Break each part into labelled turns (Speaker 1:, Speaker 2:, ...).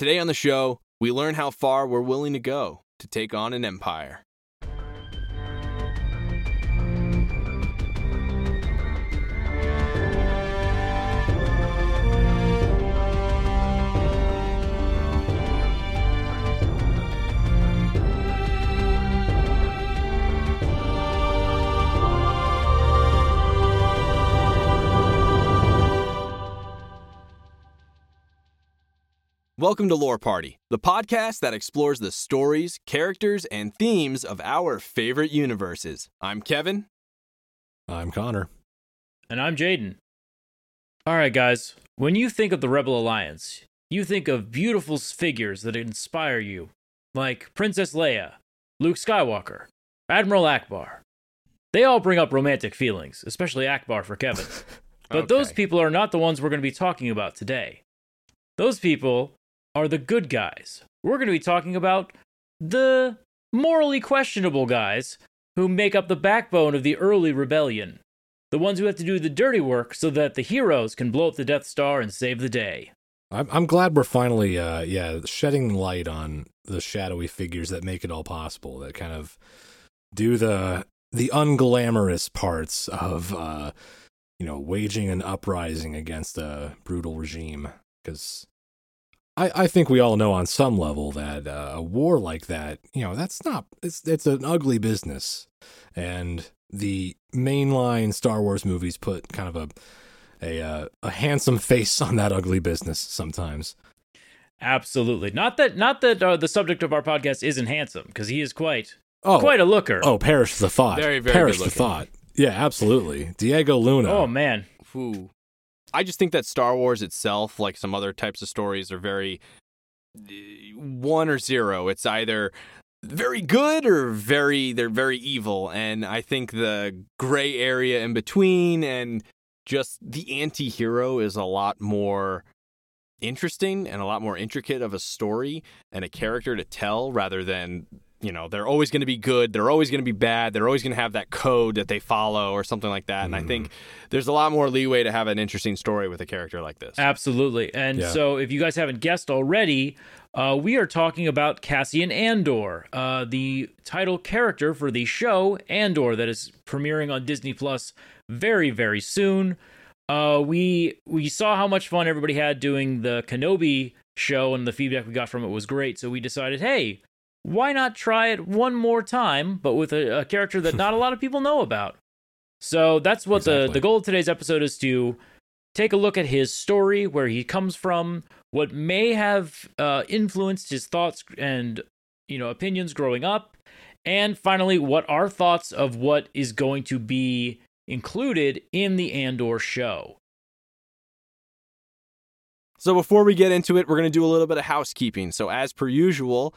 Speaker 1: Today on the show, we learn how far we're willing to go to take on an empire. Welcome to Lore Party, the podcast that explores the stories, characters, and themes of our favorite universes. I'm Kevin.
Speaker 2: I'm Connor.
Speaker 3: And I'm Jaden. All right, guys, when you think of the Rebel Alliance, you think of beautiful figures that inspire you, like Princess Leia, Luke Skywalker, Admiral Ackbar. They all bring up romantic feelings, especially Ackbar for Kevin. But
Speaker 1: Okay.
Speaker 3: those people are not the ones we're going to be talking about today. Those people are the good guys. We're going to be talking about the morally questionable guys who make up the backbone of the early rebellion. The ones who have to do the dirty work so that the heroes can blow up the Death Star and save the day.
Speaker 2: I'm, I'm glad we're finally, uh, yeah, shedding light on the shadowy figures that make it all possible. That kind of do the the unglamorous parts of, uh, you know, waging an uprising against a brutal regime. Because I, I think we all know on some level that uh, a war like that, you know, that's not it's it's an ugly business, and the mainline Star Wars movies put kind of a a uh, a handsome face on that ugly business sometimes.
Speaker 3: Absolutely. Not that not that uh, the subject of our podcast isn't handsome because he is quite
Speaker 2: Oh,
Speaker 3: quite a looker.
Speaker 2: oh, perish the thought.
Speaker 1: Very, very
Speaker 2: perish the
Speaker 1: good-looking.
Speaker 2: thought. Yeah, absolutely. Diego Luna.
Speaker 3: Oh, man.
Speaker 1: Ooh. I just think that Star Wars itself, like some other types of stories, are very uh, one or zero. It's either very good or very they're very evil, and I think the gray area in between and just the anti-hero is a lot more interesting and a lot more intricate of a story and a character to tell rather than you know they're always going to be good they're always going to be bad they're always going to have that code that they follow or something like that and i think there's a lot more leeway to have an interesting story with a character like this
Speaker 3: Absolutely. And
Speaker 2: Yeah.
Speaker 3: so, if you guys haven't guessed already, uh, we are talking about Cassian Andor, uh, the title character for the show Andor that is premiering on Disney Plus very, very soon. Uh, we we saw how much fun everybody had doing the Kenobi show, and the feedback we got from it was great. So we decided, hey, why not try it one more time, but with a, a character that not a lot of people know about. So that's what the the goal of today's episode is to take a look at his story, where he comes from, what may have uh, influenced his thoughts and you know opinions growing up, and finally, what our thoughts of what is going to be included in the Andor show.
Speaker 1: so before we get into it we're going to do a little bit of housekeeping so as per usual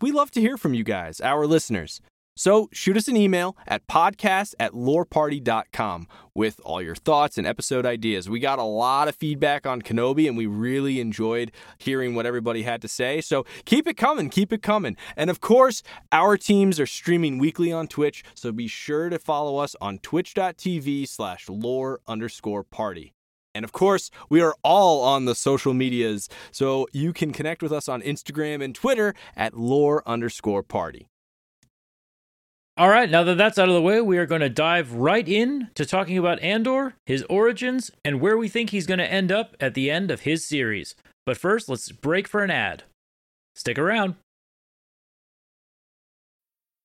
Speaker 1: we love to hear from you guys our listeners so shoot us an email at podcast at loreparty.com with all your thoughts and episode ideas. We got a lot of feedback on Kenobi and we really enjoyed hearing what everybody had to say. So keep it coming, keep it coming. And of course, our teams are streaming weekly on Twitch, so be sure to follow us on twitch.tv slash lore underscore party. And of course, we are all on the social medias, so you can connect with us on Instagram and Twitter at lore underscore party.
Speaker 3: All right, now that that's out of the way, we are going to dive right in to talking about Andor, his origins, and where we think he's going to end up at the end of his series. But first, let's break for an ad. Stick around.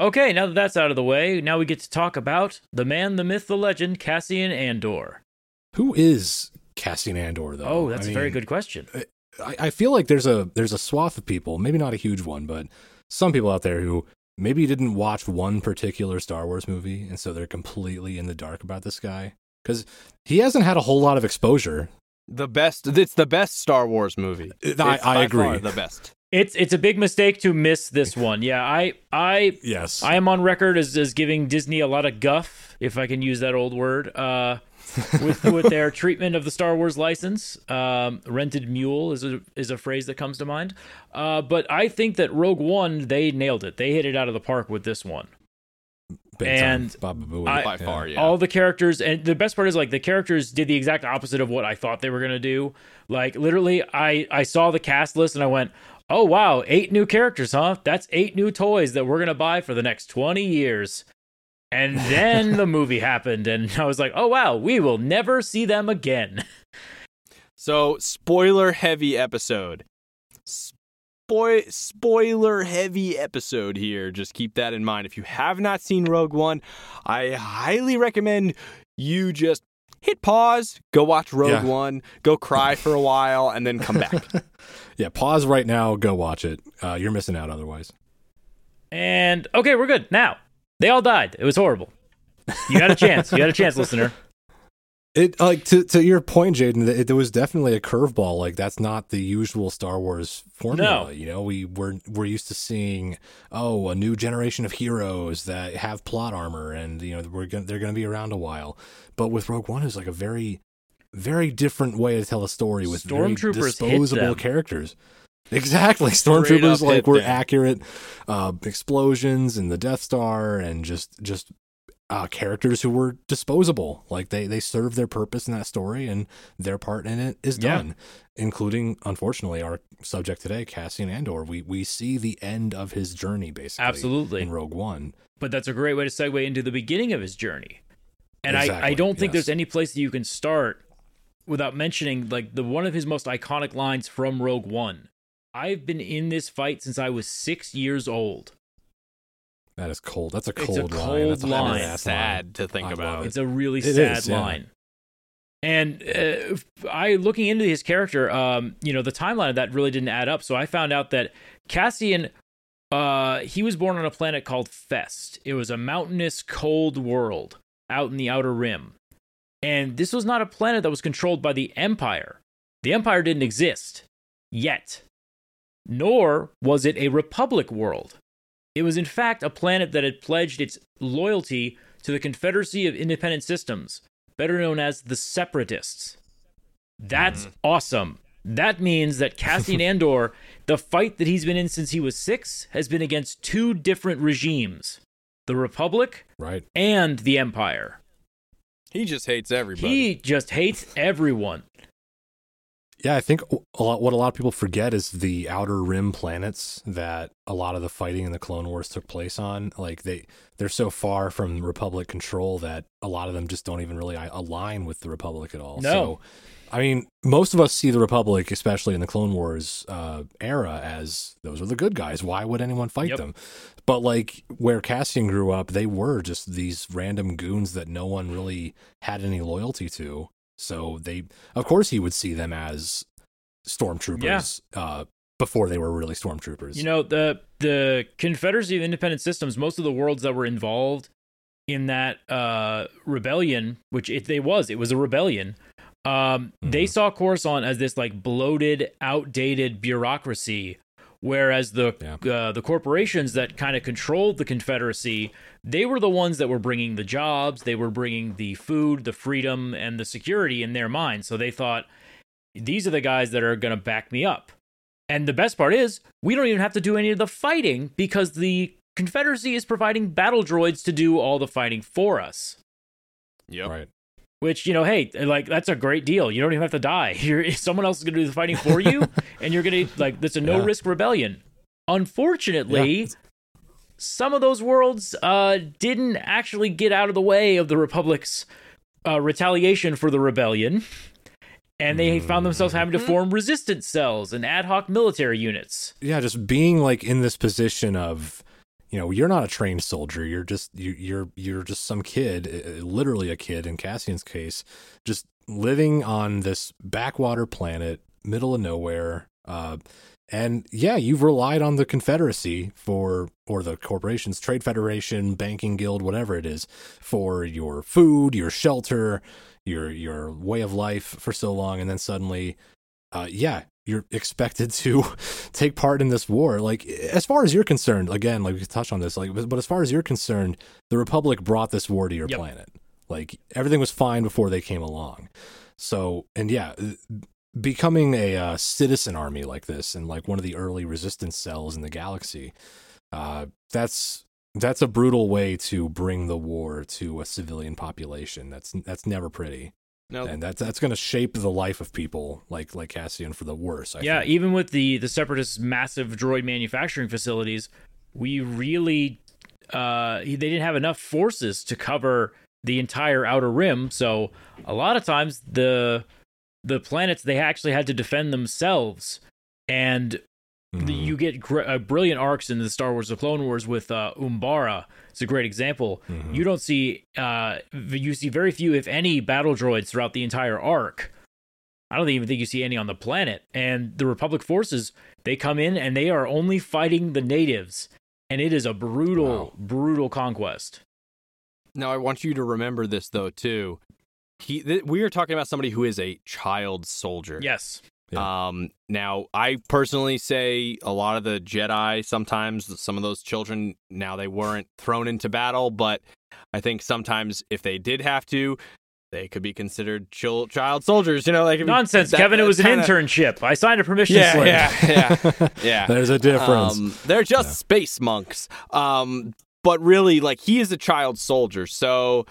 Speaker 3: Okay, now that that's out of the way, now we get to talk about the man, the myth, the legend, Cassian Andor.
Speaker 2: Who is Cassian Andor though?
Speaker 3: Oh, that's
Speaker 2: I
Speaker 3: a very good question.
Speaker 2: I, I feel like there's a there's a swath of people, maybe not a huge one, but some people out there who maybe didn't watch one particular Star Wars movie, and so they're completely in the dark about this guy because he hasn't had a whole lot of exposure
Speaker 1: The best. It's the best Star Wars movie.
Speaker 2: I- I
Speaker 1: by
Speaker 2: agree.
Speaker 1: far the best.
Speaker 3: It's it's a big mistake to miss this one. Yeah, I I
Speaker 2: Yes.
Speaker 3: I am on record as, as giving Disney a lot of guff, if I can use that old word, uh, with with their treatment of the Star Wars license. Um, rented mule is a is a phrase that comes to mind. Uh, but I think that Rogue One they nailed it. They hit it out of the park with this one.
Speaker 2: Big
Speaker 3: and
Speaker 2: Baba Booey.
Speaker 3: I-
Speaker 1: By
Speaker 2: Yeah.
Speaker 1: far, yeah.
Speaker 3: All the characters, and the best part is like the characters did the exact opposite of what I thought they were gonna do. Like literally, I I saw the cast list and I went, "Oh wow, eight new characters, huh? That's eight new toys that we're gonna buy for the next twenty years." And then the movie happened, and I was like, "Oh wow, we will never see them again."
Speaker 1: So, spoiler heavy episode. Spoil spoiler heavy episode here. Just keep that in mind. If you have not seen Rogue One, I highly recommend you just hit pause, go watch Rogue
Speaker 2: Yeah.
Speaker 1: One, go cry for a while, and then come back.
Speaker 2: yeah, pause right now. Go watch it. Uh, you're missing out otherwise.
Speaker 3: And okay, we're good now. They all died. It was horrible. You had a chance. You had a chance, listener.
Speaker 2: It like to to your point, Jaden. It, there was definitely a curveball. Like that's not the usual Star Wars formula.
Speaker 3: No.
Speaker 2: You know, we we're we're used to seeing oh a new generation of heroes that have plot armor, and you know we're gonna, they're going to be around a while. But with Rogue One, it's like a very very different way to tell a story with very disposable characters. Exactly, stormtroopers like were
Speaker 1: them.
Speaker 2: accurate. Uh, explosions and the Death Star, and just just uh, characters who were disposable. Like they they serve their purpose in that story, and their part in it is
Speaker 3: Yeah.
Speaker 2: done. Including, unfortunately, our subject today, Cassian Andor. We we see the end of his journey, basically.
Speaker 3: Absolutely.
Speaker 2: in Rogue One.
Speaker 3: but that's a great way to segue into the beginning of his journey. And I, I don't think
Speaker 2: yes.
Speaker 3: there's any place that you can start without mentioning like the one of his most iconic lines from Rogue One. I've been in this fight since I was six years old.
Speaker 2: That is cold. That's a
Speaker 3: It's a
Speaker 2: cold line.
Speaker 3: cold
Speaker 2: That's a
Speaker 3: line.
Speaker 2: hard
Speaker 1: sad to think
Speaker 2: I
Speaker 1: about.
Speaker 2: love
Speaker 3: It's a really
Speaker 2: It
Speaker 3: sad
Speaker 2: is, yeah.
Speaker 3: line. And uh, I looking into his character, um, you know, the timeline of that really didn't add up. So I found out that Cassian, uh, he was born on a planet called Fest. It was a mountainous, cold world out in the outer rim. And this was not a planet that was controlled by the Empire. The Empire didn't exist yet, nor was it a republic world. It was, in fact, a planet that had pledged its loyalty to the Confederacy of Independent Systems, better known as the Separatists. That's mm-hmm. awesome. That means that Cassian Andor, the fight that he's been in since he was six, has been against two different regimes the Republic
Speaker 2: Right.
Speaker 3: and the Empire.
Speaker 1: He just hates everybody.
Speaker 3: He just hates everyone.
Speaker 2: Yeah, I think a lot, what a lot of people forget is the outer rim planets that a lot of the fighting in the Clone Wars took place on. Like they they're so far from Republic control that a lot of them just don't even really align with the Republic at all.
Speaker 3: No.
Speaker 2: So, I mean, most of us see the Republic, especially in the Clone Wars uh, era, as those are the good guys. Why would anyone fight
Speaker 3: Yep.
Speaker 2: them? But like where Cassian grew up, they were just these random goons that no one really had any loyalty to. So they, of course, he would see them as stormtroopers uh, before they were really stormtroopers.
Speaker 3: You know, the the Confederacy of Independent Systems, most of the worlds that were involved in that uh, rebellion, which it they was, it was a rebellion. Um, They
Speaker 2: Mhm.
Speaker 3: saw Coruscant as this like bloated, outdated bureaucracy, whereas the
Speaker 2: Yeah.
Speaker 3: uh, the corporations that kind of controlled the Confederacy, they were the ones that were bringing the jobs, they were bringing the food, the freedom, and the security in their minds. So they thought these are the guys that are going to back me up. And the best part is, we don't even have to do any of the fighting because the Confederacy is providing battle droids to do all the fighting for us.
Speaker 1: Yep.
Speaker 2: right?
Speaker 3: Which, you know, hey, like that's a great deal. You don't even have to die. You're someone else is going to do the fighting for you and you're going to like that's a no
Speaker 2: Yeah.
Speaker 3: risk rebellion. Unfortunately, some of those worlds uh didn't actually get out of the way of the Republic's uh, retaliation for the rebellion. And they found themselves having to form resistance cells and ad hoc military units.
Speaker 2: Yeah, just being like in this position of, you know, you're not a trained soldier. You're just you, you're you're just some kid, uh, literally a kid in Cassian's case, just living on this backwater planet, middle of nowhere. Uh, and yeah, you've relied on the Confederacy for, or the corporations, Trade Federation, Banking Guild, whatever it is, for your food, your shelter, your your way of life for so long, and then suddenly, uh, yeah, you're expected to take part in this war. Like, as far as you're concerned, again, like we touched on this, like, but, but as far as you're concerned, the Republic brought this war to your
Speaker 3: Yep.
Speaker 2: planet. Like, everything was fine before they came along. So, and yeah, becoming a uh, citizen army like this and like one of the early resistance cells in the galaxy, uh, that's that's a brutal way to bring the war to a civilian population. That's that's never pretty,
Speaker 1: No,
Speaker 2: and that's that's going to shape the life of people like like Cassian for the worse. I
Speaker 3: yeah,
Speaker 2: think.
Speaker 3: even with the the separatists' massive droid manufacturing facilities, we really uh, they didn't have enough forces to cover the entire outer rim. So a lot of times the the planets they actually had to defend themselves, and
Speaker 2: Mhm.
Speaker 3: you get gr- uh, brilliant arcs in the Star Wars: The Clone Wars with uh, Umbara. It's a great example.
Speaker 2: Mhm.
Speaker 3: You don't see uh, you see very few, if any, battle droids throughout the entire arc. I don't even think you see any on the planet. And the Republic forces, they come in and they are only fighting the natives. And it is a brutal,
Speaker 2: Wow.
Speaker 3: brutal conquest.
Speaker 1: Now I want you to remember this though too. He, th- we are talking about somebody who is a child soldier.
Speaker 3: Yes.
Speaker 2: Yeah.
Speaker 1: Um, now I personally say a lot of the Jedi sometimes some of those children now they weren't thrown into battle, but I think sometimes if they did have to, they could be considered chil- child soldiers. You know, like
Speaker 3: Nonsense,
Speaker 1: that-
Speaker 3: Kevin. It was
Speaker 1: kinda-
Speaker 3: an internship. I signed a permission
Speaker 1: Yeah,
Speaker 3: slip.
Speaker 1: yeah, yeah, yeah.
Speaker 2: There's a difference.
Speaker 1: Um, they're just
Speaker 2: Yeah.
Speaker 1: space monks. Um, but really, like he is a child soldier. So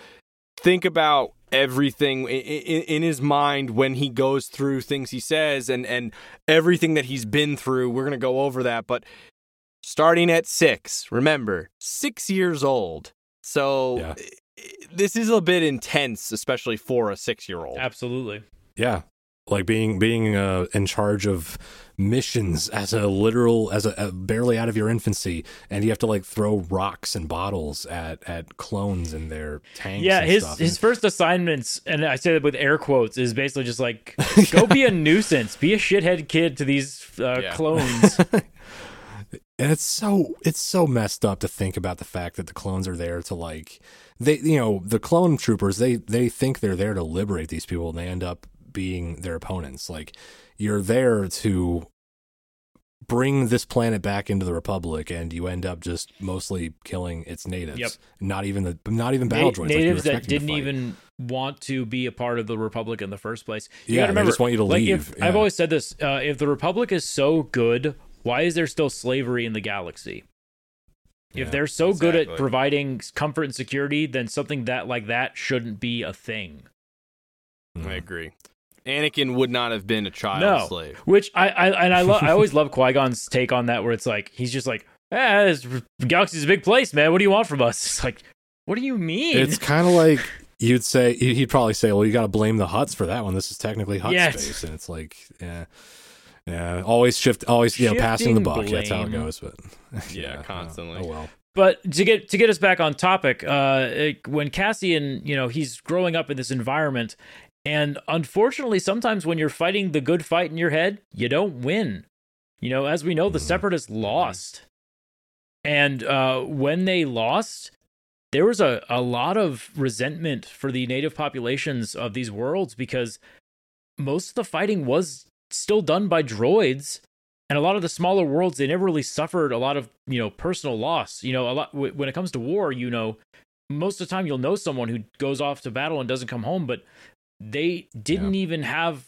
Speaker 1: think about everything in, in, in his mind when he goes through things he says and and everything that he's been through. We're gonna go over that, but starting at six, remember, six years old. So.
Speaker 2: Yeah.
Speaker 1: This is a bit intense, especially for a six-year-old.
Speaker 3: Absolutely.
Speaker 2: Yeah, like being being uh, in charge of missions as a literal as a, a barely out of your infancy, and you have to like throw rocks and bottles at at clones in their tanks.
Speaker 3: Yeah,
Speaker 2: and
Speaker 3: his
Speaker 2: stuff.
Speaker 3: his first assignments, and I say that with air quotes, is basically just like go be a nuisance, be a shithead kid to these uh,
Speaker 1: Yeah.
Speaker 3: clones.
Speaker 2: and it's so it's so messed up to think about the fact that the clones are there to like they you know the clone troopers they they think they're there to liberate these people and they end up being their opponents like you're there to bring this planet back into the republic and you end up just mostly killing its natives
Speaker 3: Yep.
Speaker 2: not even the not even battle
Speaker 3: Na-
Speaker 2: droids like you
Speaker 3: natives that didn't even want to be a part of the republic in the first place. You
Speaker 2: Yeah,
Speaker 3: gotta
Speaker 2: they just want you to
Speaker 3: like,
Speaker 2: leave,
Speaker 3: If, I've always said this: uh, if the republic is so good, why is there still slavery in the galaxy? If
Speaker 2: Yeah,
Speaker 3: they're so good at providing comfort and security, then something that like that shouldn't be a thing.
Speaker 2: Mhm.
Speaker 1: I agree. Anakin would not have been a child
Speaker 3: No.
Speaker 1: slave.
Speaker 3: Which I, I and I love. I always love Qui Gon's take on that, where it's like he's just like, "Ah, this galaxy's a big place, man. What do you want from us?" It's like, what do you mean?
Speaker 2: It's kind of like you'd say he'd probably say, "Well, you got to blame the Hutts for that one. This is technically Hutt
Speaker 3: Yeah, it's-
Speaker 2: space," and it's like, yeah, yeah, always shift, always you know, passing the buck.
Speaker 3: Shifting
Speaker 2: That's how it goes. But
Speaker 1: Yeah,
Speaker 2: uh,
Speaker 1: constantly.
Speaker 2: Oh, well,
Speaker 3: But to get to get us back on topic, uh, it- when Cassian, you know, he's growing up in this environment, and unfortunately, sometimes when you're fighting the good fight in your head, you don't win. You know, as we know, the
Speaker 2: Mhm.
Speaker 3: Separatists lost, and uh, when they lost, there was a, a lot of resentment for the native populations of these worlds because most of the fighting was still done by droids and a lot of the smaller worlds they never really suffered a lot of you know personal loss you know a lot w- when it comes to war you know most of the time you'll know someone who goes off to battle and doesn't come home but they didn't even have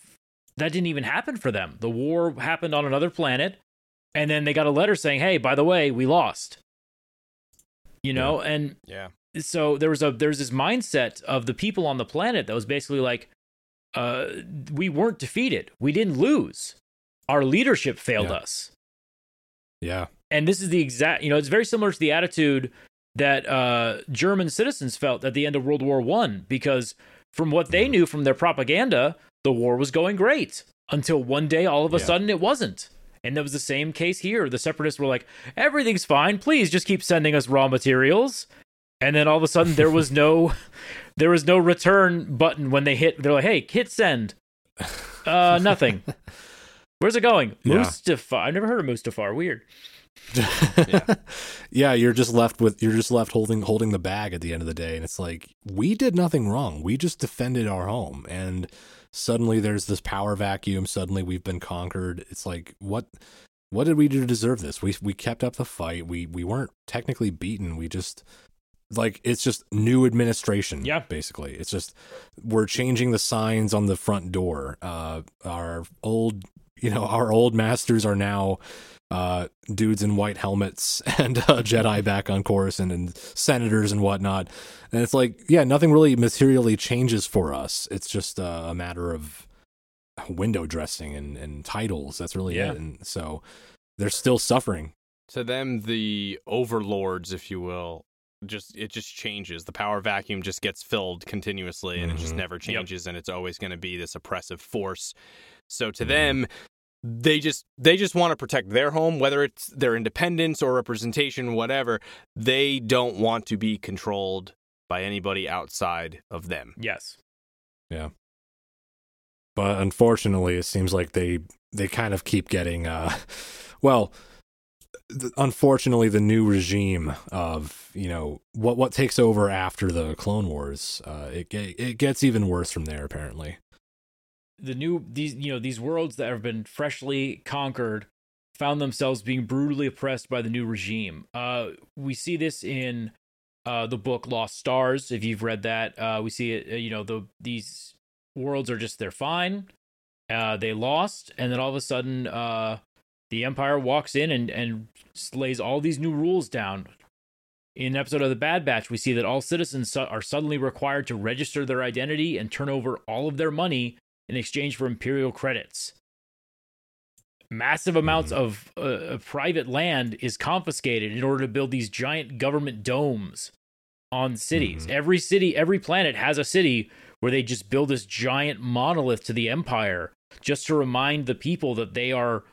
Speaker 3: that didn't even happen for them. The war happened on another planet and then they got a letter saying hey by the way we lost. You know and
Speaker 1: Yeah.
Speaker 3: so there was a there's this mindset of the people on the planet that was basically like uh we weren't defeated. We didn't lose. Our leadership failed
Speaker 2: Yeah.
Speaker 3: us.
Speaker 2: Yeah,
Speaker 3: and this is the exact you know it's very similar to the attitude that uh german citizens felt at the end of world war one because from what they knew from their propaganda the war was going great. Until one day all of a
Speaker 2: Yeah.
Speaker 3: sudden it wasn't. And that was the same case here. The separatists were like everything's fine. Please just keep sending us raw materials. And then all of a sudden there was no there was no return button when they hit they're like hey hit send. Uh nothing. Where's it going?
Speaker 2: Yeah.
Speaker 3: mustafar. I've never heard of mustafar. Weird
Speaker 2: yeah. yeah, you're just left with you're just left holding holding the bag at the end of the day, and it's like we did nothing wrong. We just defended our home, and suddenly there's this power vacuum. Suddenly we've been conquered. It's like what what did we do to deserve this? We we kept up the fight. We we weren't technically beaten. We just like it's just new administration.
Speaker 3: Yeah,
Speaker 2: basically, it's just we're changing the signs on the front door. Uh, our old you know our old masters are now uh, dudes in white helmets and uh, Jedi back on Coruscant and senators and whatnot. And it's like, yeah, nothing really materially changes for us. It's just uh, a matter of window dressing and, and titles. That's really yeah. it. And so they're still suffering.
Speaker 1: To them, the overlords, if you will, just it just changes. The power vacuum just gets filled continuously, and mm-hmm. it just mm-hmm. never changes, yep. and it's always going to be this oppressive force. So to mm-hmm. them, they just they just want to protect their home whether it's their independence or representation whatever they don't want to be controlled by anybody outside of them.
Speaker 3: Yes.
Speaker 2: Yeah. But unfortunately it seems like they they kind of keep getting uh well th- unfortunately the new regime of you know what what takes over after the clone wars uh it it gets even worse from there apparently
Speaker 3: the new these you know these worlds that have been freshly conquered found themselves being brutally oppressed by the new regime. Uh, we see this in uh, the book Lost Stars. If you've read that, uh, we see it. Uh, you know the these worlds are just they're fine. Uh, they lost, and then all of a sudden, uh, the Empire walks in and and lays all these new rules down. In an episode of the Bad Batch, we see that all citizens are suddenly required to register their identity and turn over all of their money in exchange for imperial credits. Massive amounts mm-hmm. of uh, private land is confiscated in order to build these giant government domes on cities. Mm-hmm. Every city, every planet has a city where they just build this giant monolith to the empire just to remind the people that they are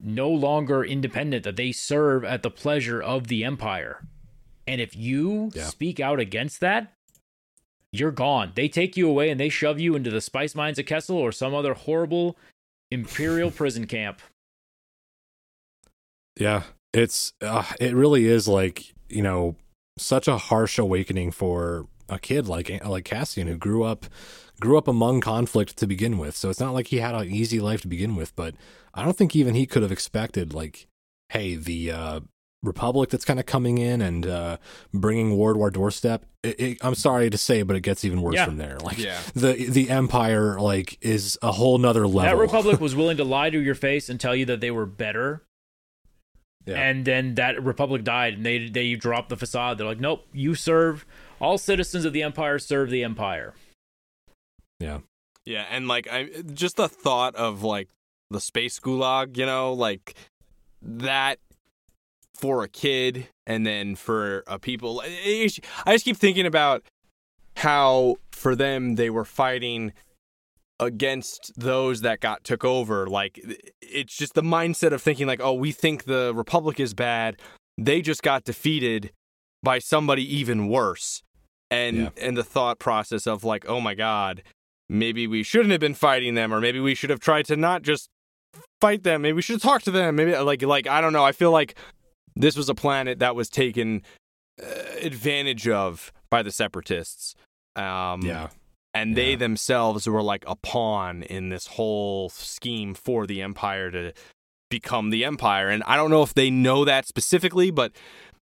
Speaker 3: no longer independent, that they serve at the pleasure of the empire. And if you yeah. speak out against that, you're gone. They take you away and they shove you into the spice mines of Kessel or some other horrible imperial prison camp.
Speaker 2: Yeah, it's uh, it really is like you know such a harsh awakening for a kid like like Cassian who grew up grew up among conflict to begin with. So it's not like he had an easy life to begin with, but I don't think even he could have expected like hey the uh, republic that's kind of coming in and uh, bringing war to our doorstep. It, it, I'm sorry to say, but it gets even worse yeah. from there. Like yeah. the the empire like is a whole nother level.
Speaker 3: That republic was willing to lie to your face and tell you that they were better. Yeah. And then that republic died, and they they dropped the facade. They're like, nope, you serve all citizens of the empire serve the empire.
Speaker 2: Yeah,
Speaker 1: yeah, and like I just the thought of like the space gulag, you know, like that for a kid and then for a people. I just keep thinking about how for them they were fighting against those that got took over. Like it's just the mindset of thinking like, oh, we think the republic is bad. They just got defeated by somebody even worse. And yeah. and the thought process of like, oh my god, maybe we shouldn't have been fighting them, or maybe we should have tried to not just fight them. Maybe we should talk to them. Maybe like like I don't know. I feel like this was a planet that was taken uh, advantage of by the separatists.
Speaker 2: Um, yeah.
Speaker 1: And they yeah. themselves were like a pawn in this whole scheme for the empire to become the empire. And I don't know if they know that specifically, but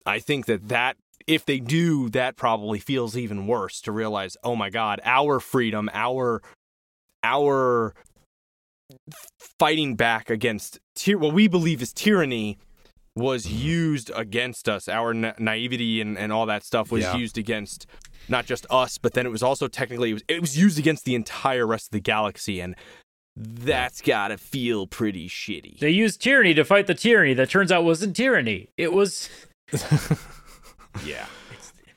Speaker 1: I think that that if they do, that probably feels even worse to realize, oh my God, our freedom, our our fighting back against tyr- what we believe is tyranny was used against us. Our na- naivety and, and all that stuff was yeah. used against not just us, but then it was also technically it was, it was used against the entire rest of the galaxy, and that's gotta feel pretty shitty.
Speaker 3: They used tyranny to fight the tyranny that turns out wasn't tyranny. It was.
Speaker 1: yeah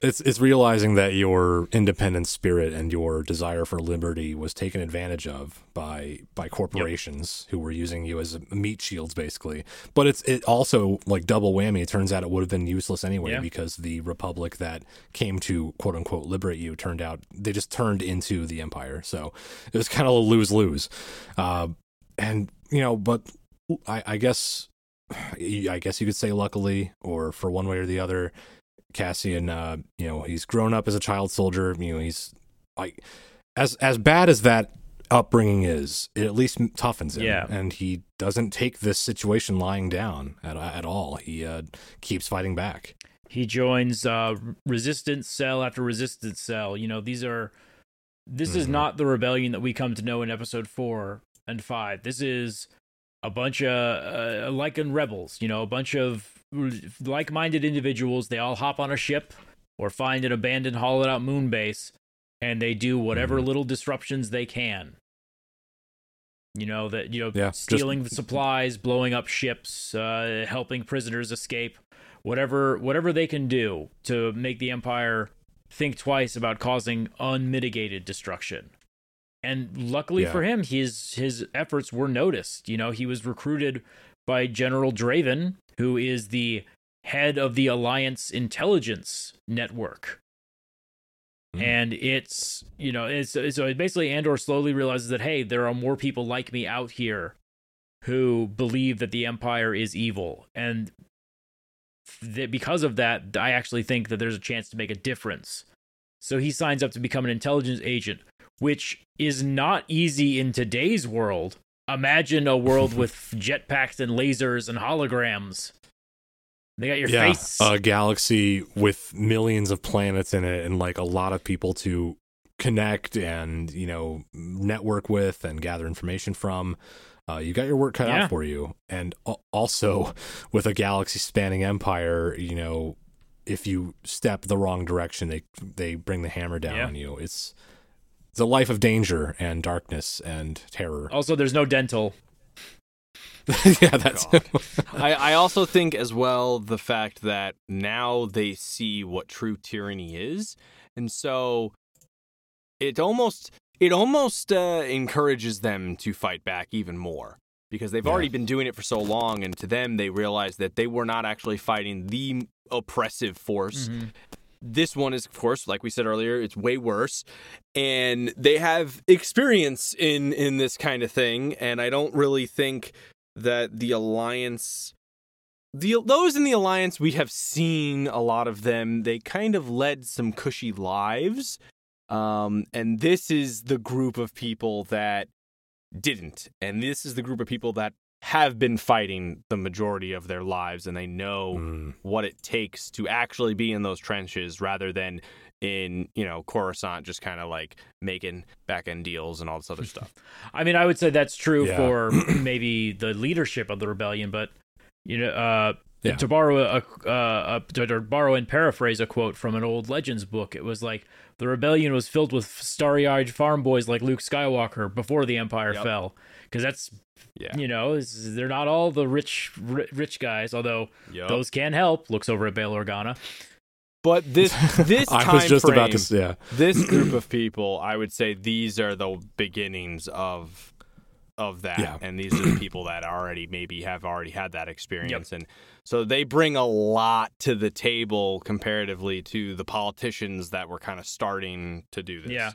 Speaker 2: it's it's realizing that your independent spirit and your desire for liberty was taken advantage of by by corporations yep. who were using you as meat shields basically but it's it also like double whammy it turns out it would have been useless anyway yeah. because the republic that came to quote unquote liberate you turned out they just turned into the empire so it was kind of a lose lose uh, and you know but I, I guess I guess you could say luckily, or for one way or the other, Cassian, uh, you know, he's grown up as a child soldier. You know, he's like as as bad as that upbringing is, it at least toughens him.
Speaker 3: Yeah.
Speaker 2: and he doesn't take this situation lying down at at all. He uh, keeps fighting back.
Speaker 3: He joins uh, resistance cell after resistance cell. You know, these are this is
Speaker 2: Mhm.
Speaker 3: not the rebellion that we come to know in episode four and five. This is a bunch of uh, like in rebels. You know, a bunch of like-minded individuals. They all hop on a ship or find an abandoned, hollowed-out moon base, and they do whatever
Speaker 2: Mhm.
Speaker 3: little disruptions they can. You know that you know
Speaker 2: Yeah,
Speaker 3: stealing the supplies, blowing up ships, uh, helping prisoners escape, whatever whatever they can do to make the empire think twice about causing unmitigated destruction. And luckily
Speaker 2: Yeah.
Speaker 3: for him, his his efforts were noticed. You know, he was recruited by General Draven, who is the head of the Alliance intelligence network.
Speaker 2: Hmm.
Speaker 3: And it's you know it's so basically Andor slowly realizes that hey there are more people like me out here who believe that the Empire is evil and that because of that I actually think that there's a chance to make a difference. So he signs up to become an intelligence agent, which is not easy in today's world. Imagine a world with jetpacks and lasers and holograms. They got your
Speaker 2: yeah,
Speaker 3: face.
Speaker 2: a galaxy with millions of planets in it, and like a lot of people to connect and you know network with and gather information from. Uh, you got your work cut
Speaker 3: Yeah.
Speaker 2: out for you, and also with a galaxy-spanning empire, you know, if you step the wrong direction, they they bring the hammer down
Speaker 3: Yeah.
Speaker 2: on you. It's it's a life of danger and darkness and terror.
Speaker 3: also, there's no dental.
Speaker 2: yeah, that's
Speaker 1: I, I also think as well the fact that now they see what true tyranny is, and so it almost it almost uh, encourages them to fight back even more because they've
Speaker 2: Yeah.
Speaker 1: already been doing it for so long, and to them they realize that they were not actually fighting the oppressive force. This one is, of course, like we said earlier, it's way worse, and they have experience in in this kind of thing, and I don't really think that the alliance the those in the alliance we have seen a lot of them. They kind of led some cushy lives. Um and this is the group of people that didn't. And this is the group of people that have been fighting the majority of their lives and they know
Speaker 2: Mm.
Speaker 1: what it takes to actually be in those trenches rather than in you know Coruscant just kind of like making back end deals and all this other stuff
Speaker 3: I mean, I would say that's true
Speaker 2: Yeah.
Speaker 3: for maybe the leadership of the rebellion, but you know, uh,
Speaker 2: Yeah.
Speaker 3: to borrow a, uh, a to, to borrow and paraphrase a quote from an old Legends book, it was like the rebellion was filled with starry-eyed farm boys like Luke Skywalker before the Empire
Speaker 1: Yep.
Speaker 3: fell, because that's
Speaker 1: yeah
Speaker 3: you know they're not all the rich rich guys, although
Speaker 1: Yup.
Speaker 3: those can help. Looks over at Bail Organa.
Speaker 1: but this this
Speaker 2: I was
Speaker 1: time
Speaker 2: just about
Speaker 1: frame-
Speaker 2: to yeah.
Speaker 1: this group of people, I would say these are the beginnings of of that,
Speaker 2: Yeah.
Speaker 1: and these are the people that already maybe have already had that experience, and so they bring a lot to the table comparatively to the politicians that were kind of starting to do this.
Speaker 3: Yeah.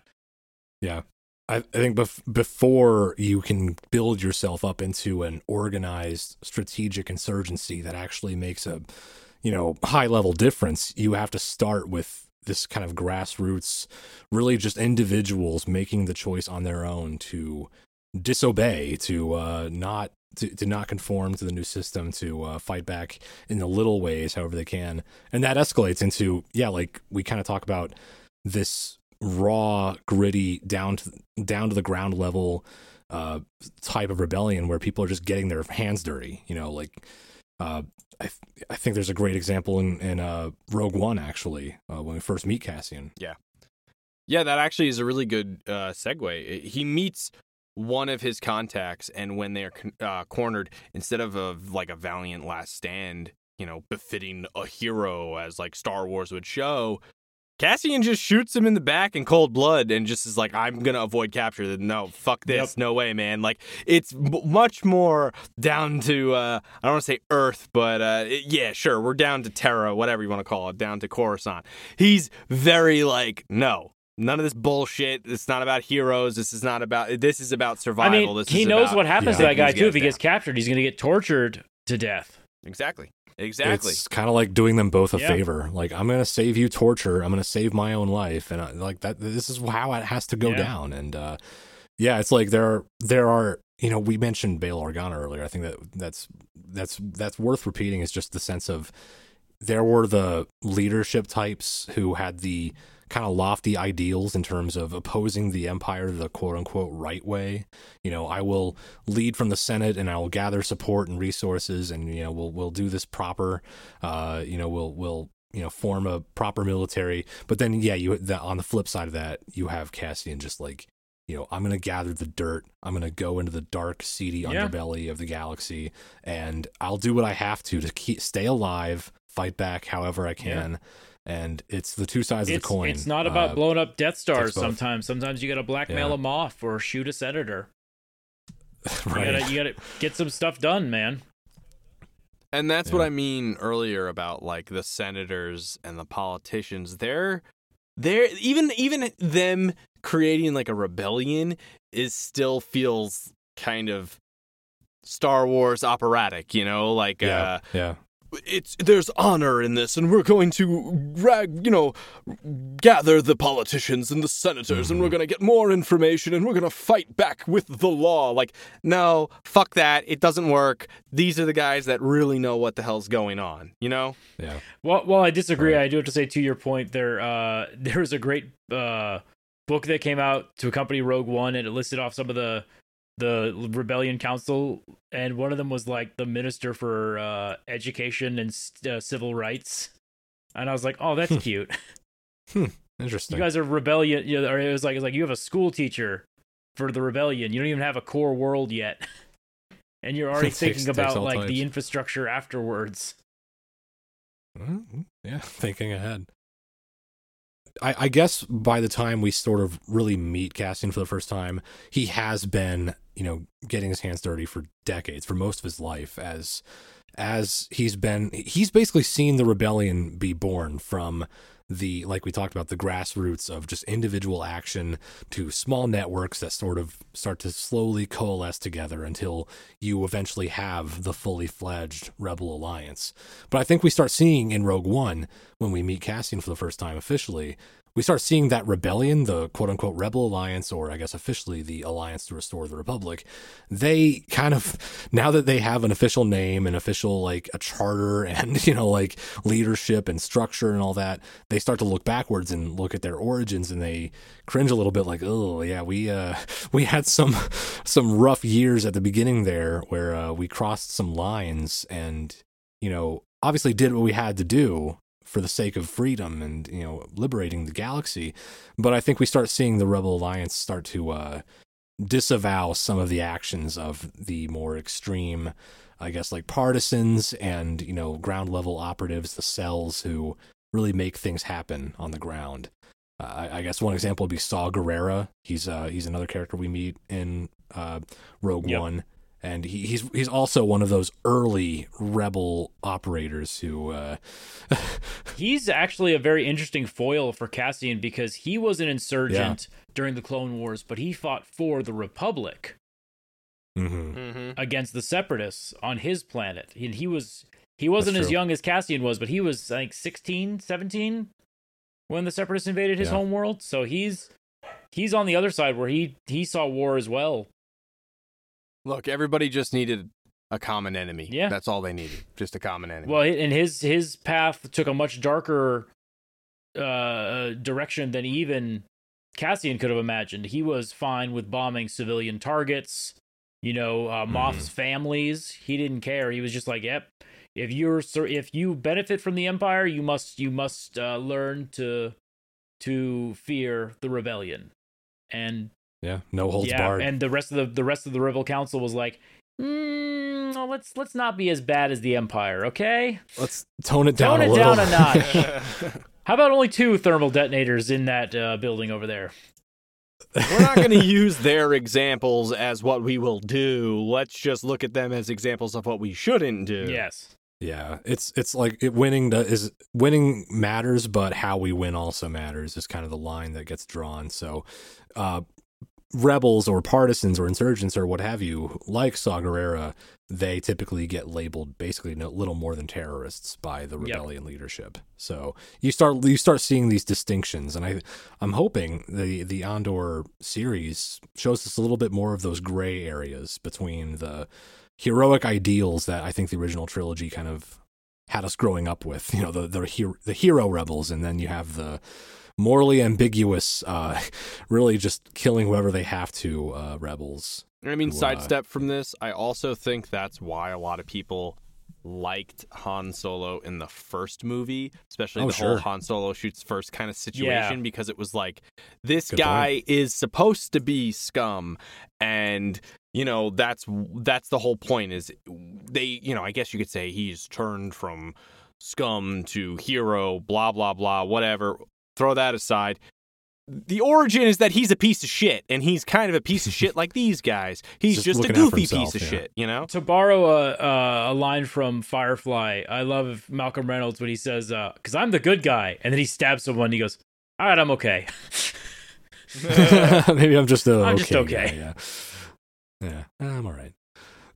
Speaker 2: Yeah. I, I think bef- before you can build yourself up into an organized strategic insurgency that actually makes a, you know, high level difference, you have to start with this kind of grassroots, really just individuals making the choice on their own to disobey, to uh, not to, to not conform to the new system, to uh, fight back in the little ways, however they can, and that escalates into yeah, like we kind of talk about this raw, gritty, down to down to the ground level uh, type of rebellion where people are just getting their hands dirty. You know, like uh, I th- I think there's a great example in in uh, Rogue One actually uh, when we first meet Cassian.
Speaker 1: Yeah, yeah, that actually is a really good uh, segue. He meets one of his contacts, and when they're uh, cornered, instead of a like a valiant last stand, you know, befitting a hero as like Star Wars would show, Cassian just shoots him in the back in cold blood and just is like, "I'm gonna avoid capture." No, fuck this,
Speaker 3: Yep.
Speaker 1: no way, man. Like it's m- much more down to uh, I don't want to say Earth, but uh, it- yeah, sure, we're down to Terra, whatever you want to call it, down to Coruscant. He's very like, no, none of this bullshit. It's not about heroes. This is not about. This is about survival.
Speaker 3: I mean,
Speaker 1: this
Speaker 3: he knows
Speaker 1: about
Speaker 3: what happens
Speaker 2: yeah,
Speaker 3: to that guy too. If he gets captured, he's going to get tortured to death.
Speaker 1: Exactly. Exactly.
Speaker 2: It's kind of like doing them both a
Speaker 3: Yeah.
Speaker 2: favor. Like I'm going to save you torture. I'm going to save my own life, and I, like that. This is how it has to go
Speaker 3: Yeah.
Speaker 2: down. And uh, yeah, it's like there are there are you know we mentioned Bail Organa earlier. I think that that's that's that's worth repeating. Is just the sense of there were the leadership types who had the kind of lofty ideals in terms of opposing the empire the quote unquote right way. You know, I will lead from the Senate and I will gather support and resources and you know we'll we'll do this proper uh you know we'll we'll you know form a proper military but then yeah you the, on the flip side of that you have Cassian just like you know I'm going to gather the dirt I'm going to go into the dark seedy
Speaker 3: Yeah.
Speaker 2: underbelly of the galaxy and I'll do what I have to to keep stay alive fight back however I can and it's the two sides of the coin
Speaker 3: it's not about
Speaker 2: Uh,
Speaker 3: blowing up Death Stars sometimes. Sometimes you got to blackmail
Speaker 2: Yeah.
Speaker 3: them off or shoot a senator. You
Speaker 2: right
Speaker 3: gotta, you gotta get some stuff done, man.
Speaker 1: And that's
Speaker 2: Yeah.
Speaker 1: what I mean earlier about like the senators and the politicians. They're they're even even them creating like a rebellion is still feels kind of Star Wars operatic, you know, like uh
Speaker 2: yeah yeah
Speaker 1: it's there's honor in this and we're going to rag you know gather the politicians and the senators and we're
Speaker 2: Mhm.
Speaker 1: going to get more information and we're going to fight back with the law like no fuck that it doesn't work these are the guys that really know what the hell's going on you know
Speaker 2: yeah
Speaker 3: Well, well, I disagree.
Speaker 2: Right.
Speaker 3: I do have to say to your point there. Uh, there was a great uh, book that came out to accompany Rogue One, and it listed off some of the the Rebellion Council, and one of them was like the Minister for uh, Education and uh, Civil Rights, and I was like, oh, that's cute. hmm.
Speaker 2: interesting
Speaker 3: you guys are rebellion. You know, or it was like it's like you have a school teacher for the rebellion. You don't even have a core world yet, and you're already thinking
Speaker 2: takes
Speaker 3: about like
Speaker 2: types.
Speaker 3: the infrastructure afterwards.
Speaker 2: Mhm. Yeah, thinking ahead. I, I guess by the time we sort of really meet Cassian for the first time, he has been, you know, getting his hands dirty for decades, for most of his life, as as he's been he's basically seen the rebellion be born from the like we talked about the grassroots of just individual action to small networks that sort of start to slowly coalesce together until you eventually have the fully fledged rebel alliance. But I think we start seeing in Rogue One, when we meet Cassian for the first time officially, we start seeing that rebellion, the quote unquote rebel alliance, or I guess officially the alliance to restore the Republic. They kind of, now that they have an official name an official, like a charter and, you know, like leadership and structure and all that, they start to look backwards and look at their origins and they cringe a little bit like, oh, yeah, we, uh, we had some, some rough years at the beginning there where, uh, we crossed some lines and, you know, obviously did what we had to do for the sake of freedom and you know liberating the galaxy but i think we start seeing the rebel alliance start to uh disavow some of the actions of the more extreme i guess like partisans and you know ground level operatives the cells who really make things happen on the ground uh, I, I guess one example would be saw Gerrera. He's uh, he's another character we meet in uh, Rogue
Speaker 3: Yep.
Speaker 2: One, and he, he's he's also one of those early rebel operators who uh,
Speaker 3: He's actually a very interesting foil for Cassian because he was an insurgent during the Clone Wars, but he fought for the Republic
Speaker 2: mhm.
Speaker 1: mm-hmm.
Speaker 3: against the Separatists on his planet. And he was he wasn't as young as Cassian was, but he was I think 16, 17 when the Separatists invaded his
Speaker 2: Yeah.
Speaker 3: home world. So he's he's on the other side where he he saw war as well.
Speaker 1: Look everybody just needed a common enemy
Speaker 3: Yeah.
Speaker 1: that's all they needed just a common enemy
Speaker 3: Well, and his his path took a much darker uh, direction than even Cassian could have imagined. He was fine with bombing civilian targets, you know, uh, Moff's families. He didn't care. He was just like, "Yep, if you're if you benefit from the Empire, you must you must uh, learn to to fear the rebellion." And
Speaker 2: yeah, no holds
Speaker 3: yeah,
Speaker 2: barred.
Speaker 3: and the rest of the the rest of the rebel council was like, mm, well, "Let's let's not be as bad as the Empire, okay?"
Speaker 2: Let's tone it down
Speaker 3: Tone
Speaker 2: a
Speaker 3: it
Speaker 2: little.
Speaker 3: down a notch. How about only two thermal detonators in that uh, building over there?
Speaker 1: We're not going to use their examples as what we will do. Let's just look at them as examples of what we shouldn't do.
Speaker 3: Yes.
Speaker 2: Yeah, it's it's like it, winning do- is winning matters, but how we win also matters is kind of the line that gets drawn. So, uh, rebels or partisans or insurgents or what have you, like Saw Gerrera, they typically get labeled basically no little more than terrorists by the rebellion yep. leadership. So you start you start seeing these distinctions, and I I'm hoping the the Andor series shows us a little bit more of those gray areas between the heroic ideals that I think the original trilogy kind of had us growing up with. You know, the the the hero rebels, and then you have the morally ambiguous, uh, really just killing whoever they have to uh, rebels.
Speaker 1: I mean, who, uh, sidestep from this, I also think that's why a lot of people liked Han Solo in the first movie, especially oh, the sure. whole Han Solo shoots first kind of situation, yeah. because it was like this Good guy point. is supposed to be scum, and you know that's that's the whole point. Is they, you know, I guess you could say he's turned from scum to hero, blah blah blah, whatever throw that aside. The origin is that he's a piece of shit, and he's kind of a piece of shit like these guys. He's just, just a goofy himself, piece of yeah. shit, you know.
Speaker 3: To borrow a, a line from Firefly, I love Malcolm Reynolds when he says, "Because uh, I'm the good guy," and then he stabs someone. and he goes, "All right, I'm okay."
Speaker 2: Maybe I'm just a
Speaker 3: I'm
Speaker 2: okay
Speaker 3: just okay.
Speaker 2: Guy, yeah, yeah, I'm all right.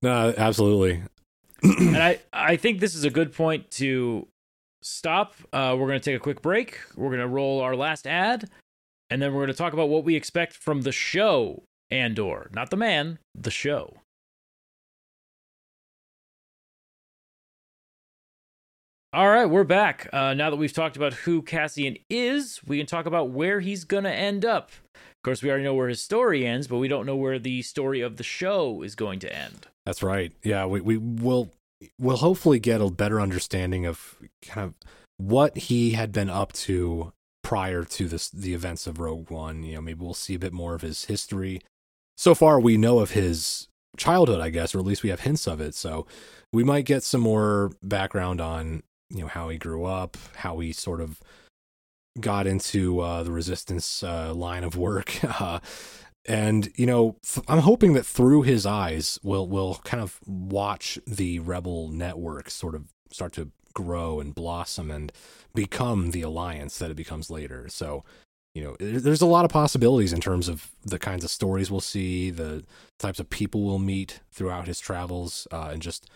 Speaker 2: No, absolutely.
Speaker 3: and I I think this is a good point to stop. Uh, we're going to take a quick break. We're going to roll our last ad, and then we're going to talk about what we expect from the show Andor. Not the man, the show. All right, we're back. Uh, now that we've talked about who Cassian is, we can talk about where he's going to end up. Of course, we already know where his story ends, but we don't know where the story of the show is going to end.
Speaker 2: That's right. Yeah, we, we will we'll hopefully get a better understanding of kind of what he had been up to prior to this the events of Rogue One. You know, maybe we'll see a bit more of his history. So far, we know of his childhood, I guess, or at least we have hints of it. So we might get some more background on you know how he grew up, how he sort of got into uh, the resistance uh, line of work. Uh, and you know i'm hoping that through his eyes we'll we'll kind of watch the rebel network sort of start to grow and blossom and become the alliance that it becomes later. So you know there's a lot of possibilities in terms of the kinds of stories we'll see the types of people we'll meet throughout his travels uh, and just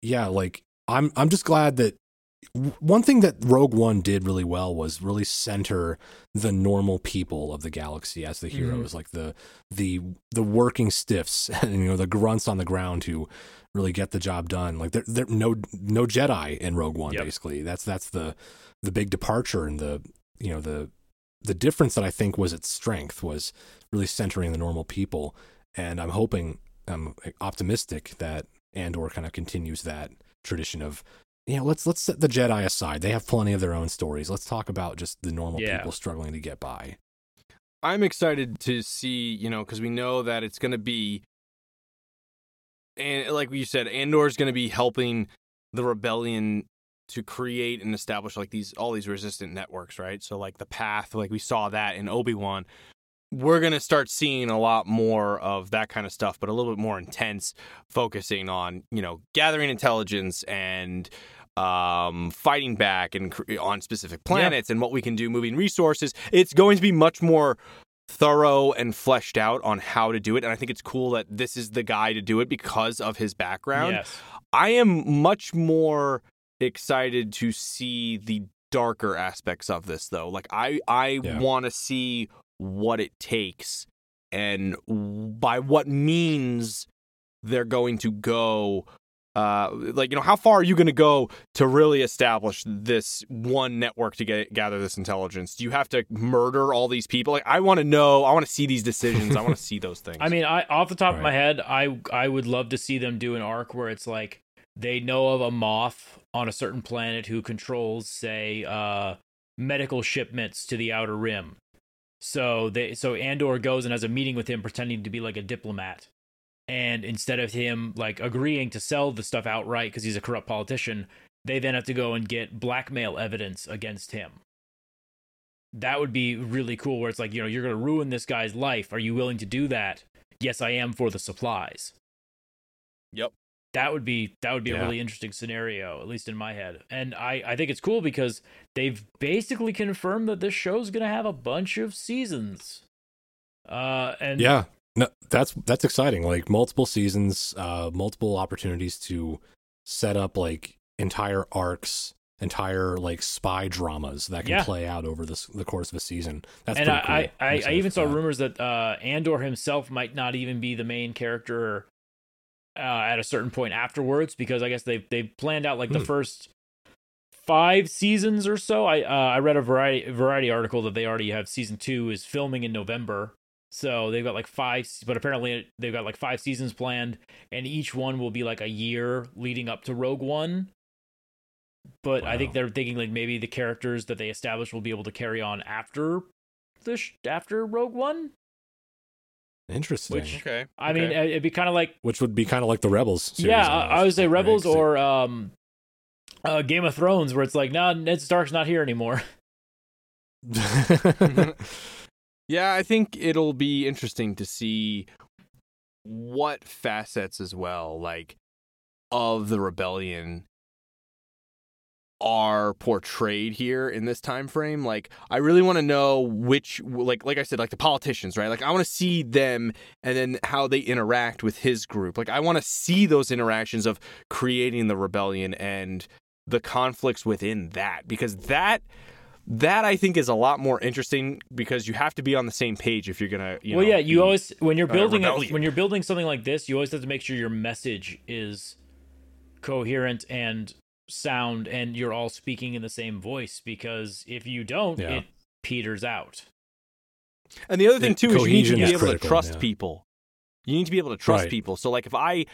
Speaker 2: yeah like i'm i'm just glad that one thing that Rogue One did really well was really center the normal people of the galaxy as the heroes, mm-hmm. like the the the working stiffs and you know the grunts on the ground who really get the job done. Like there there no no Jedi in Rogue One yep. basically. That's that's the the big departure and the you know the the difference that I think was its strength was really centering the normal people. And I'm hoping I'm optimistic that Andor kind of continues that tradition of you know, let's let's set the Jedi aside. They have plenty of their own stories. Let's talk about just the normal yeah. people struggling to get by.
Speaker 1: I'm excited to see, you know, because we know that it's going to be, and like you said, Andor is going to be helping the rebellion to create and establish like these all these resistant networks, right? So like the path, like we saw that in Obi Wan. We're gonna start seeing a lot more of that kind of stuff, but a little bit more intense, focusing on you know gathering intelligence and um, fighting back and on specific planets yeah. and what we can do moving resources. It's going to be much more thorough and fleshed out on how to do it. And I think it's cool that this is the guy to do it because of his background.
Speaker 3: Yes.
Speaker 1: I am much more excited to see the darker aspects of this though. Like I I yeah. want to see what it takes and by what means they're going to go uh, like you know how far are you going to go to really establish this one network to get gather this intelligence? Do you have to murder all these people? Like i want to know. I want to see these decisions. I want to see those things.
Speaker 3: I mean i off the top right. of my head i i would love to see them do an arc where it's like they know of a Moff on a certain planet who controls say uh medical shipments to the outer rim. So they so andor goes and has a meeting with him pretending to be like a diplomat and instead of him like agreeing to sell the stuff outright because he's a corrupt politician they then have to go and get blackmail evidence against him. That would be really cool where it's like you know you're going to ruin this guy's life. Are you willing to do that? Yes i am for the supplies.
Speaker 1: Yep
Speaker 3: that would be that would be yeah. a really interesting scenario at least in my head. And i i think it's cool because they've basically confirmed that this show's going to have a bunch of seasons. Uh, and
Speaker 2: Yeah, no, that's that's exciting. Like multiple seasons, uh, multiple opportunities to set up like entire arcs, entire like spy dramas that can
Speaker 3: Yeah.
Speaker 2: play out over this the course of a season. That's
Speaker 3: and I,
Speaker 2: cool.
Speaker 3: I, I, I even saw
Speaker 2: that.
Speaker 3: rumors that uh, Andor himself might not even be the main character uh, at a certain point afterwards, because I guess they've they've planned out like the
Speaker 2: Hmm.
Speaker 3: first five seasons or so. I uh, I read a variety variety article that they already have season two is filming in November. So they've got like five, but apparently they've got like five seasons planned, and each one will be like a year leading up to Rogue One. But I think they're thinking like maybe the characters that they establish will be able to carry on after the sh- after Rogue One.
Speaker 2: Interesting.
Speaker 3: Which-
Speaker 1: Okay.
Speaker 3: I mean, uh, it'd be kind of like
Speaker 2: Which would be kind of like the Rebels. Series
Speaker 3: yeah, I, I would say
Speaker 2: right?
Speaker 3: Rebels
Speaker 2: 'Cause it-
Speaker 3: or um, uh, Game of Thrones, where it's like, nah, Ned Stark's not here anymore.
Speaker 1: Yeah, I think it'll be interesting to see what facets as well, like of the rebellion are portrayed here in this time frame. Like i really want to know which like like i said like the politicians right? Like i want to see them and then how they interact with his group. Like i want to see those interactions of creating the rebellion and the conflicts within that because that that I think is a lot more interesting because you have to be on the same page if you're gonna. You
Speaker 3: well,
Speaker 1: know,
Speaker 3: yeah, you
Speaker 1: be-
Speaker 3: always when you're
Speaker 1: uh,
Speaker 3: building a, when you're building something like this, you always have to make sure your message is coherent and sound, and you're all speaking in the same voice. Because if you don't,
Speaker 2: Yeah.
Speaker 3: it peters out.
Speaker 1: And the other thing
Speaker 2: It-
Speaker 1: too is you need to be able
Speaker 2: critical,
Speaker 1: to trust
Speaker 2: yeah.
Speaker 1: people. You need to be able to trust
Speaker 2: Right.
Speaker 1: people. So like if I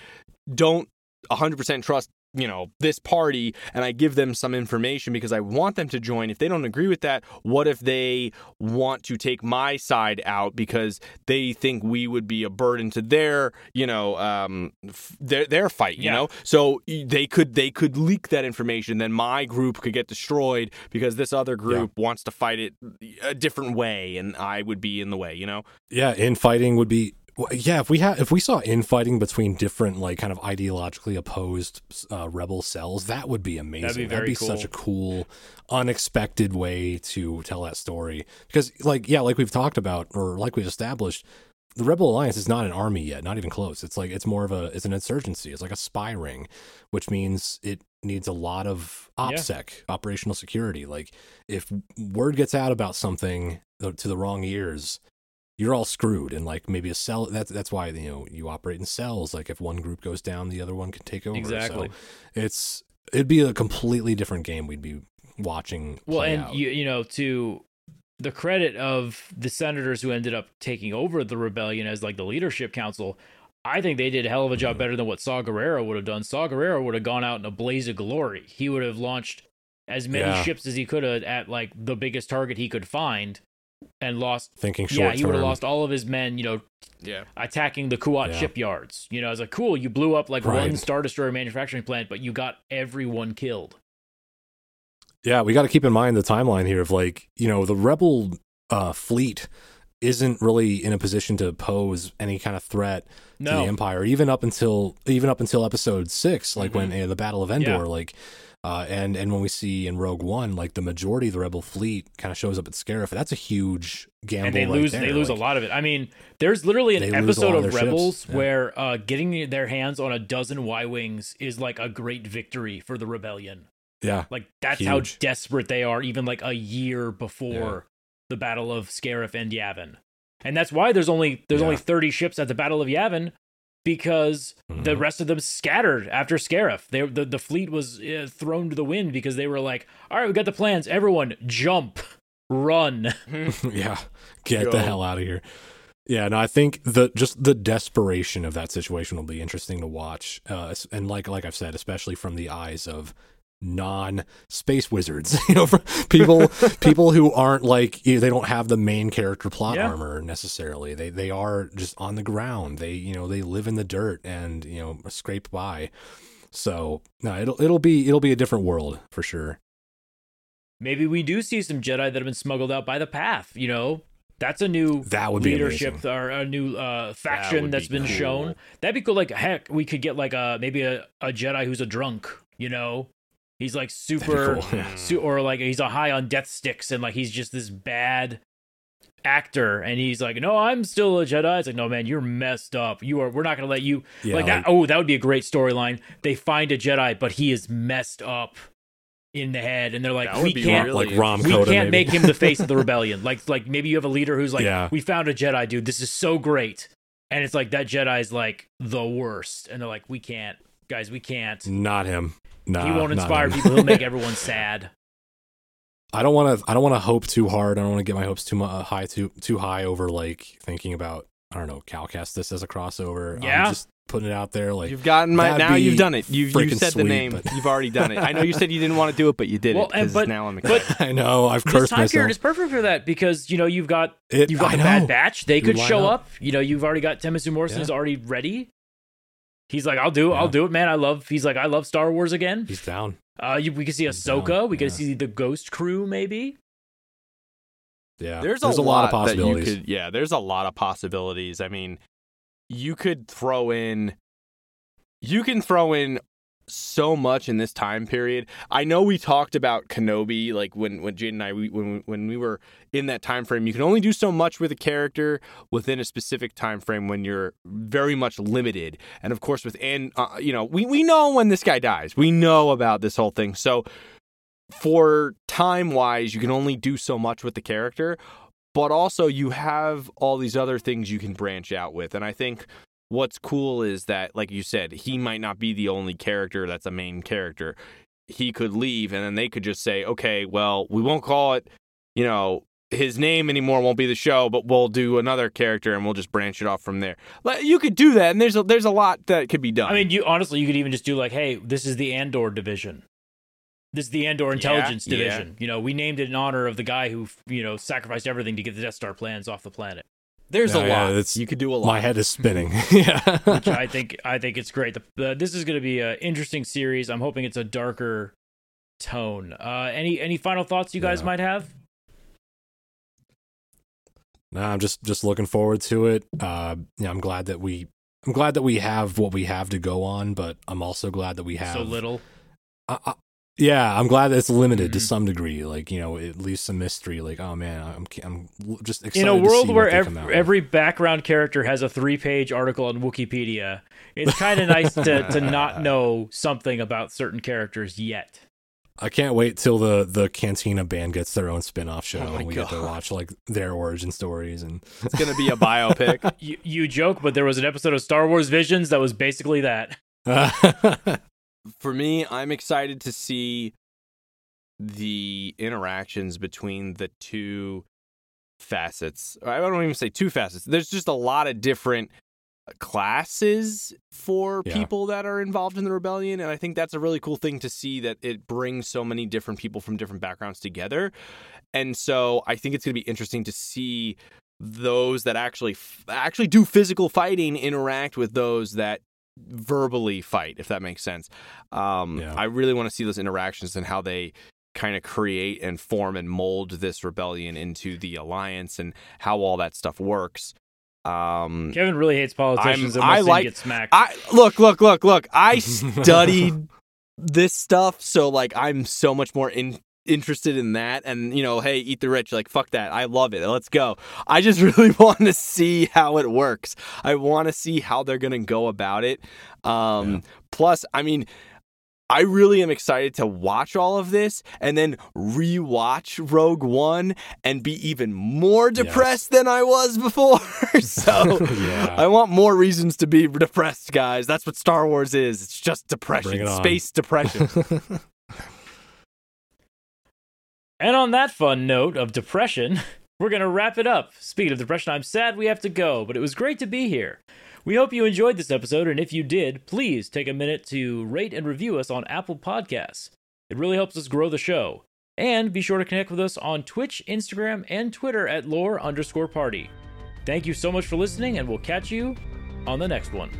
Speaker 1: don't 100% trust, you know, this party and I give them some information because I want them to join, if they don't agree with that, what if they want to take my side out because they think we would be a burden to their, you know, um f- their their fight, you
Speaker 3: Yeah.
Speaker 1: know? So they could they could leak that information then my group could get destroyed because this other group wants to fight it a different way and I would be in the way, you know?
Speaker 2: Yeah, infighting would be. Well, Yeah, if we had, if we saw infighting between different, like, kind of ideologically opposed uh, rebel cells, that would be amazing.
Speaker 3: That'd be very.
Speaker 2: That'd be such a cool, unexpected way to tell that story. Because, like, yeah, like we've talked about, or like we've established, the Rebel Alliance is not an army yet, not even close. It's like it's more of a it's an insurgency. It's like a spy ring, which means it needs a lot of OPSEC, operational security. Like if word gets out about something to the wrong ears, you're all screwed. And like maybe a cell that's that's why you know you operate in cells. Like if one group goes down, the other one can take over.
Speaker 3: Exactly.
Speaker 2: So it's it'd be a completely different game we'd be watching.
Speaker 3: Well, and
Speaker 2: out.
Speaker 3: you you know to the credit of the senators who ended up taking over the rebellion as like the leadership council, I think they did a hell of a job
Speaker 2: Mhm.
Speaker 3: better than what Saw Gerrera would have done. Saw Gerrera would have gone out in a blaze of glory. He would have launched as many
Speaker 2: Yeah.
Speaker 3: ships as he could have at like the biggest target he could find, and lost.
Speaker 2: thinking
Speaker 3: yeah, he would have lost all of his men. You know,
Speaker 1: Yeah.
Speaker 3: attacking the Kuat
Speaker 2: Yeah.
Speaker 3: shipyards. You know, it's like cool. You blew up like one Star Destroyer manufacturing plant, but you got everyone killed.
Speaker 2: Yeah, we got to keep in mind the timeline here of like, you know, the rebel uh, fleet isn't really in a position to pose any kind of threat to the empire even up until even up until episode 6 like when uh, the battle of Endor
Speaker 3: Mm-hmm. Yeah.
Speaker 2: like uh, and and when we see in Rogue One like the majority of the rebel fleet kind of shows up at Scarif that's a huge gamble
Speaker 3: and they
Speaker 2: right
Speaker 3: lose
Speaker 2: there.
Speaker 3: they lose
Speaker 2: Like,
Speaker 3: a lot of it. I mean, there's literally an episode of,
Speaker 2: of
Speaker 3: Rebels
Speaker 2: yeah.
Speaker 3: where uh, getting their hands on a dozen Y wings is like a great victory for the rebellion.
Speaker 2: Yeah.
Speaker 3: Like that's how desperate they are, even like a year before the Battle of Scarif and Yavin. And that's why there's only there's
Speaker 2: Yeah.
Speaker 3: only 30 ships at the Battle of Yavin because the
Speaker 2: Mhm.
Speaker 3: rest of them scattered after Scarif. They the the fleet was uh, thrown to the wind because they were like, "All right, we got the plans. Everyone jump, run."
Speaker 2: yeah, get
Speaker 1: Go.
Speaker 2: the hell out of here. Yeah, no, I think the just the desperation of that situation will be interesting to watch, uh, and like like I've said, especially from the eyes of non space wizards, you know, for people people who aren't like you know, they don't have the main character plot
Speaker 3: Yeah.
Speaker 2: armor necessarily. They they are just on the ground. They you know they live in the dirt and you know scrape by. So no, it'll it'll be it'll be a different world for sure.
Speaker 3: maybe we do see some Jedi that have been smuggled out by the path. You know, that's a new
Speaker 2: That would
Speaker 3: leadership
Speaker 2: amazing.
Speaker 3: or a new uh, faction
Speaker 1: would
Speaker 3: that's
Speaker 1: be
Speaker 3: been
Speaker 1: cool.
Speaker 3: shown. That'd be cool. Like heck, we could get like a maybe a, a Jedi who's a drunk. You know, he's like super,
Speaker 2: cool,
Speaker 3: su- or like he's a high on death sticks and like he's just this bad. actor and he's like, "No, I'm still a Jedi." It's like, "No, man, you're messed up. You are. We're not going to let you
Speaker 2: Yeah,
Speaker 3: like that."
Speaker 2: like-
Speaker 3: Oh, that would be a great storyline. They find a Jedi, but he is messed up in the head, and they're like,
Speaker 1: That
Speaker 3: "We can't."
Speaker 1: really
Speaker 2: like Rom
Speaker 3: we can't
Speaker 2: maybe.
Speaker 3: make him the face of the rebellion. Like, like maybe you have a leader who's like,
Speaker 2: Yeah.
Speaker 3: "We found a Jedi, dude. This is so great," and it's like that Jedi's like the worst, and they're like, "We can't, guys. We can't.
Speaker 2: Not him. Nah,
Speaker 3: he won't inspire people. He'll make everyone sad."
Speaker 2: I don't want to. I don't want to hope too hard. I don't want to get my hopes too mu- uh, high, too too high over like thinking about. I don't know. Cal Kestis as a crossover.
Speaker 3: Yeah.
Speaker 2: I'm just putting it out there. Like
Speaker 1: You've gotten my now. You've done it. You've you
Speaker 2: freaking
Speaker 1: said the name.
Speaker 2: but-
Speaker 1: You've already done it. I know you said you didn't want to do it, but you did
Speaker 3: Well,
Speaker 1: it.
Speaker 3: and- but-
Speaker 1: now I'm
Speaker 3: but-
Speaker 2: I know I've cursed this
Speaker 3: time
Speaker 2: myself.
Speaker 3: period is perfect for that because you know you've got
Speaker 2: It-
Speaker 3: you've got
Speaker 2: I
Speaker 3: the Bad. Batch. They
Speaker 2: You
Speaker 3: could
Speaker 2: line
Speaker 3: show
Speaker 2: up.
Speaker 3: up. You know, you've already got Timothy Morrison's
Speaker 2: Yeah.
Speaker 3: already ready. He's like, I'll do, it. I'll do it, man. I love. He's like, I love Star Wars again.
Speaker 2: He's down.
Speaker 3: Uh, you, we could see
Speaker 2: He's
Speaker 3: Ahsoka.
Speaker 2: down,
Speaker 3: We could
Speaker 2: yeah.
Speaker 3: see the Ghost Crew, maybe.
Speaker 2: Yeah,
Speaker 1: there's,
Speaker 2: a,
Speaker 1: a,
Speaker 2: lot, of possibilities.
Speaker 1: You could, yeah, there's a lot of possibilities. I mean, you could throw in, you can throw in so much in this time period. I know we talked about Kenobi, like when when Jade and I we, when when we were in that time frame. You can only do so much with a character within a specific time frame when you're very much limited. And of course, with and uh, you know, we we know when this guy dies. We know about this whole thing. So for time wise, you can only do so much with the character, but also you have all these other things you can branch out with. And I think what's cool is that, like you said, he might not be the only character that's a main character. He could leave, and then they could just say, okay, well, we won't call it, you know, his name anymore won't be the show, but we'll do another character and we'll just branch it off from there. Like, You could do that, and there's a, there's a lot that could be done.
Speaker 3: I mean, you honestly, you could even just do like, hey, this is the Andor division. This is the Andor intelligence
Speaker 1: yeah.
Speaker 3: division. You know, we named it in honor of the guy who, you know, sacrificed everything to get the Death Star plans off the planet.
Speaker 1: There's
Speaker 2: Yeah,
Speaker 1: a
Speaker 2: yeah,
Speaker 1: lot.
Speaker 2: it's-
Speaker 1: you could do a lot.
Speaker 2: My head is spinning. yeah,
Speaker 3: which I think I think it's great. The, the, this is going to be an interesting series. I'm hoping it's a darker tone. Uh, any any final thoughts you guys
Speaker 2: Yeah.
Speaker 3: might have?
Speaker 2: Nah, I'm just just looking forward to it. Uh, yeah, I'm glad that we I'm glad that we have what we have to go on, but I'm also glad that we have
Speaker 3: So little.
Speaker 2: I, I, yeah, I'm glad that it's limited to
Speaker 3: Mhm.
Speaker 2: some degree. Like you know, at least some mystery. Like oh man, I'm I'm just excited
Speaker 3: In a
Speaker 2: to
Speaker 3: world
Speaker 2: see
Speaker 3: where
Speaker 2: what
Speaker 3: ev-
Speaker 2: come out with.
Speaker 3: every background character has a three page article on Wikipedia, it's kind of nice to, to not know something about certain characters yet.
Speaker 2: I can't wait till the the Cantina band gets their own spin off show
Speaker 1: Oh
Speaker 2: and we get to watch like their origin stories and
Speaker 1: It's gonna be a biopic.
Speaker 3: You, you joke, but there was an episode of Star Wars Visions that was basically that.
Speaker 1: For me, I'm excited to see the interactions between the two facets. I don't even say two facets. There's just a lot of different uh, classes for
Speaker 2: Yeah.
Speaker 1: people that are involved in the rebellion and I think that's a really cool thing to see that it brings so many different people from different backgrounds together. And so I think it's going to be interesting to see those that actually f- actually do physical fighting interact with those that verbally fight if that makes sense. Um
Speaker 2: Yeah.
Speaker 1: I really want to see those interactions and how they kind of create and form and mold this rebellion into the alliance and how all that stuff works. Um
Speaker 3: Kevin really hates politicians
Speaker 1: I'm- I like-
Speaker 3: get smacked.
Speaker 1: I look, look, look, look. I studied this stuff, so like I'm so much more in, interested in that. And you know, hey, eat the rich. Like fuck that. I love it. Let's go. I just really want to see how it works. I want to see how they're gonna go about it. Um,
Speaker 2: Yeah.
Speaker 1: Plus, I mean. I really am excited to watch all of this and then rewatch Rogue One and be even more
Speaker 2: Yes.
Speaker 1: depressed than I was before. so
Speaker 2: Yeah.
Speaker 1: I want more reasons to be depressed, guys. That's what Star Wars is. It's just depression,
Speaker 2: it
Speaker 1: space depression.
Speaker 3: And on that fun note of depression, we're going to wrap it up. Speaking of depression, I'm sad we have to go, but it was great to be here. We hope you enjoyed this episode, and if you did, please take a minute to rate and review us on Apple Podcasts. It really helps us grow the show. And be sure to connect with us on Twitch, Instagram, and Twitter at lore underscore party. Thank you so much for listening, and we'll catch you on the next one.